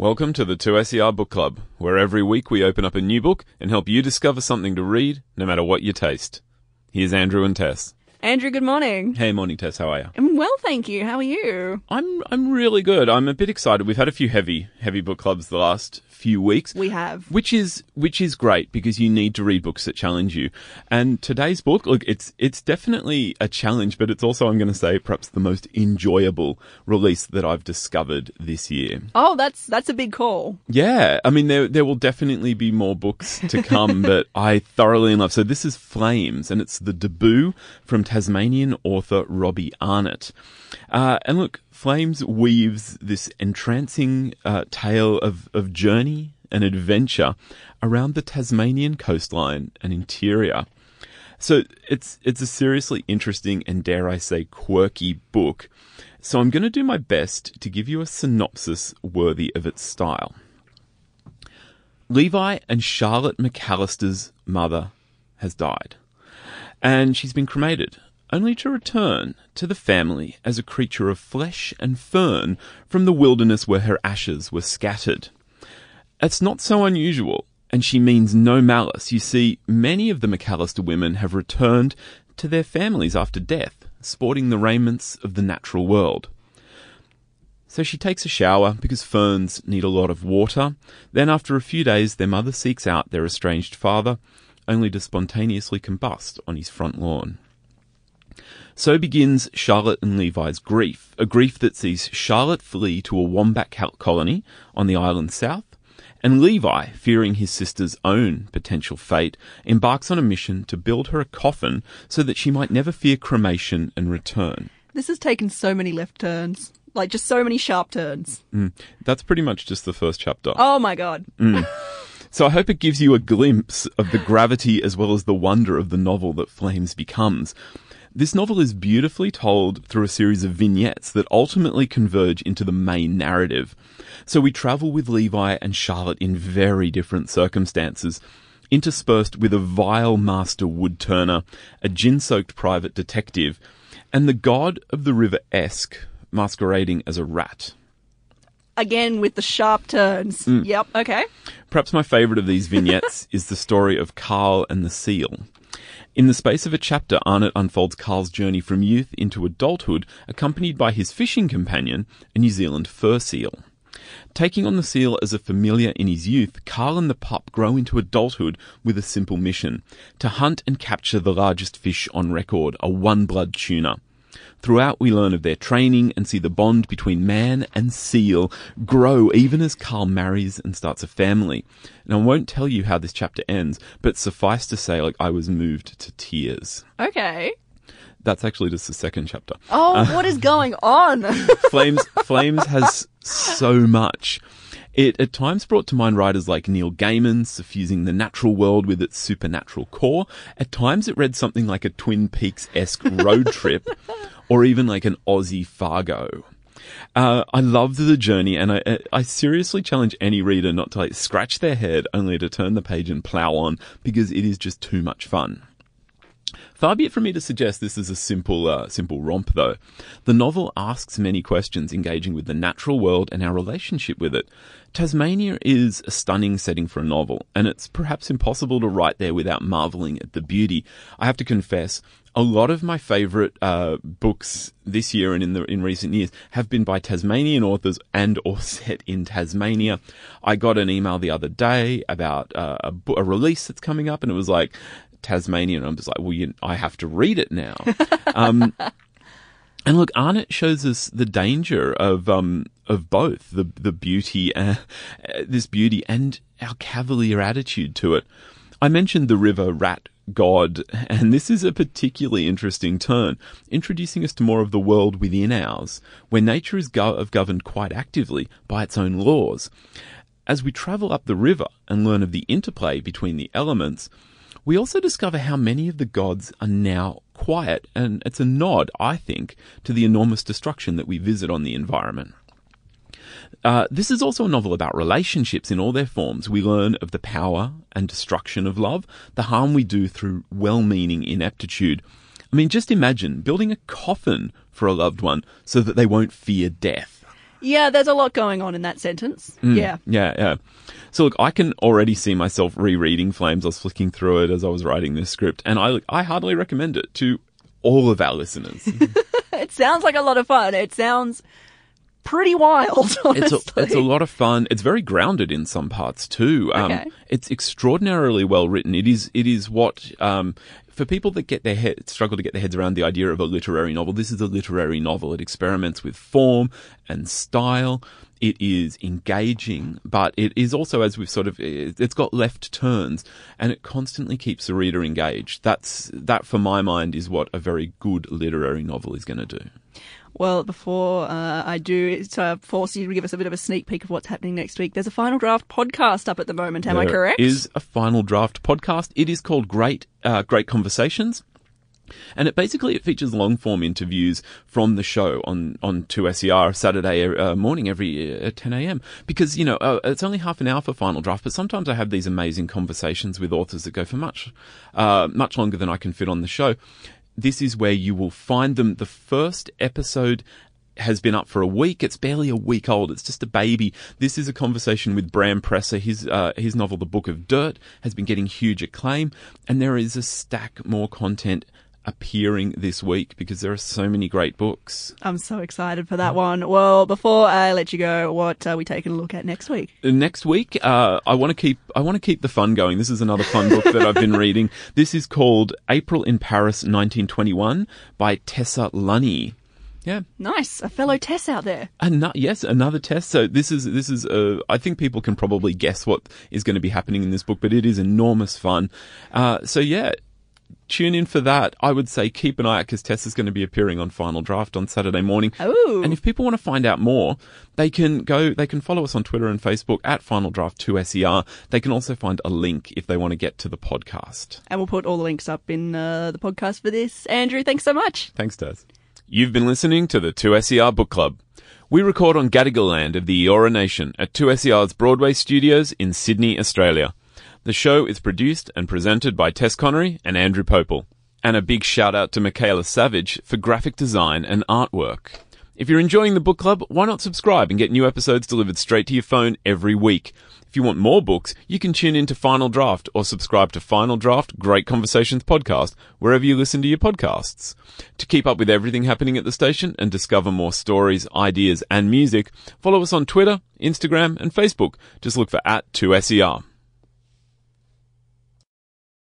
Welcome to the 2SER Book Club, where every week we open up a new book and help you discover something to read, no matter what your taste. Here's Andrew and Tess. Andrew, good morning. Hey, morning, Tess. How are you? I'm well, thank you. How are you? I'm I'm really good. I'm a bit excited. We've had a few heavy heavy book clubs the last few weeks. We have. Which is which is great because you need to read books that challenge you. And today's book, look, it's it's definitely a challenge, but it's also I'm going to say perhaps the most enjoyable release that I've discovered this year. Oh, that's that's a big call. Yeah, I mean there there will definitely be more books to come, but I thoroughly love. So this is Flames, and it's the debut from Tasmanian author Robbie Arnott. Uh, and look, Flames weaves this entrancing uh, tale of, of journey and adventure around the Tasmanian coastline and interior. So it's it's a seriously interesting and dare I say quirky book. So I'm going to do my best to give you a synopsis worthy of its style. Levi and Charlotte McAllister's mother has died, and she's been cremated only to return to the family as a creature of flesh and fern from the wilderness where her ashes were scattered. It's not so unusual, and she means no malice. You see, many of the McAllister women have returned to their families after death, sporting the raiments of the natural world. So she takes a shower because ferns need a lot of water. Then, after a few days, their mother seeks out their estranged father, only to spontaneously combust on his front lawn. So begins Charlotte and Levi's grief, a grief that sees Charlotte flee to a wombat colony on the island south, and Levi, fearing his sister's own potential fate, embarks on a mission to build her a coffin so that she might never fear cremation and return. This has taken so many left turns. Like, just so many sharp turns. Mm, that's pretty much just the first chapter. Oh my god. Mm. So I hope it gives you a glimpse of the gravity as well as the wonder of the novel that Flames becomes. This novel is beautifully told through a series of vignettes that ultimately converge into the main narrative. So we travel with Levi and Charlotte in very different circumstances, interspersed with a vile master woodturner, a gin-soaked private detective, and the god of the river Esk masquerading as a rat. Again with the sharp turns. Mm. Yep, okay. Perhaps my favourite of these vignettes is the story of Carl and the seal. In the space of a chapter, Arnott unfolds Carl's journey from youth into adulthood, accompanied by his fishing companion, a New Zealand fur seal. Taking on the seal as a familiar in his youth, Carl and the pup grow into adulthood with a simple mission to hunt and capture the largest fish on record, a one blood tuna. Throughout, we learn of their training and see the bond between man and seal grow even as Carl marries and starts a family. And I won't tell you how this chapter ends, but suffice to say, like, I was moved to tears. Okay. That's actually just the second chapter. Oh, uh, what is going on? Flames, Flames has so much. It at times brought to mind writers like Neil Gaiman, suffusing the natural world with its supernatural core. At times it read something like a Twin Peaks-esque road trip, or even like an Aussie Fargo. Uh, I loved the journey, and I, I seriously challenge any reader not to like scratch their head, only to turn the page and plow on, because it is just too much fun. Far be it from me to suggest this is a simple, uh, simple romp, though. The novel asks many questions engaging with the natural world and our relationship with it. Tasmania is a stunning setting for a novel, and it's perhaps impossible to write there without marveling at the beauty. I have to confess, a lot of my favourite uh, books this year and in the in recent years have been by Tasmanian authors and or set in Tasmania. I got an email the other day about uh, a, a release that's coming up, and it was like Tasmania, and I'm just like, well, you, I have to read it now. um, and look, Arnott shows us the danger of um, of both the the beauty, uh, this beauty, and our cavalier attitude to it. I mentioned the river rat god, and this is a particularly interesting turn, introducing us to more of the world within ours, where nature is go- governed quite actively by its own laws. As we travel up the river and learn of the interplay between the elements, we also discover how many of the gods are now quiet, and it's a nod, I think, to the enormous destruction that we visit on the environment. Uh, this is also a novel about relationships in all their forms. We learn of the power and destruction of love, the harm we do through well meaning ineptitude. I mean, just imagine building a coffin for a loved one so that they won't fear death. Yeah, there's a lot going on in that sentence. Mm. Yeah. Yeah, yeah. So look, I can already see myself rereading Flames. I was flicking through it as I was writing this script, and I I heartily recommend it to all of our listeners. It sounds like a lot of fun. It sounds pretty wild, honestly. it's a, it's a lot of fun. It's very grounded in some parts too. Um, Okay. It's extraordinarily well written. It is it is what um, for people that get their head struggle to get their heads around the idea of a literary novel. This is a literary novel. It experiments with form and style. It is engaging, but it is also, as we've sort of, it's got left turns, and it constantly keeps the reader engaged. That's that, for my mind, is what a very good literary novel is going to do. Well, before uh, I do uh, force you to give us a bit of a sneak peek of what's happening next week, there's a final draft podcast up at the moment. Am I correct? Is a final draft podcast. It is called Great uh, Great Conversations. And it basically it features long form interviews from the show on on 2SER Saturday uh, morning every uh, at 10 a.m. because you know uh, it's only half an hour for final draft, but sometimes I have these amazing conversations with authors that go for much uh, much longer than I can fit on the show. This is where you will find them. The first episode has been up for a week. It's barely a week old. It's just a baby. This is a conversation with Bram Presser. His uh, his novel, The Book of Dirt, has been getting huge acclaim, and there is a stack more content appearing this week because there are so many great books. I'm so excited for that one. Well, before I let you go, what are we taking a look at next week? Uh, Next week, uh, I want to keep I want to keep the fun going. This is another fun book that I've been reading. This is called April in Paris, 1921, by Tessa Lunney. Yeah, Nice, a fellow Tess out there. Ano- yes, another test. So this is this is. Uh, I think people can probably guess what is going to be happening in this book, but it is enormous fun. Uh, so yeah, tune in for that. I would say keep an eye out because Tess is going to be appearing on Final Draft on Saturday morning. Ooh. And if people want to find out more, they can go. They can follow us on Twitter and Facebook at Final Draft Two SER. They can also find a link if they want to get to the podcast. And we'll put all the links up in uh, the podcast for this. Andrew, thanks so much. Thanks, Tess. You've been listening to the 2SER Book Club. We record on Gadigal land of the Eora Nation at 2SER's Broadway studios in Sydney, Australia. The show is produced and presented by Tess Connery and Andrew Pople. And a big shout out to Michaela Savage for graphic design and artwork. If you're enjoying the book club, why not subscribe and get new episodes delivered straight to your phone every week? If you want more books, you can tune in to Final Draft or subscribe to Final Draft Great Conversations podcast wherever you listen to your podcasts. To keep up with everything happening at the station and discover more stories, ideas, and music, follow us on Twitter, Instagram, and Facebook. Just look for at 2SER.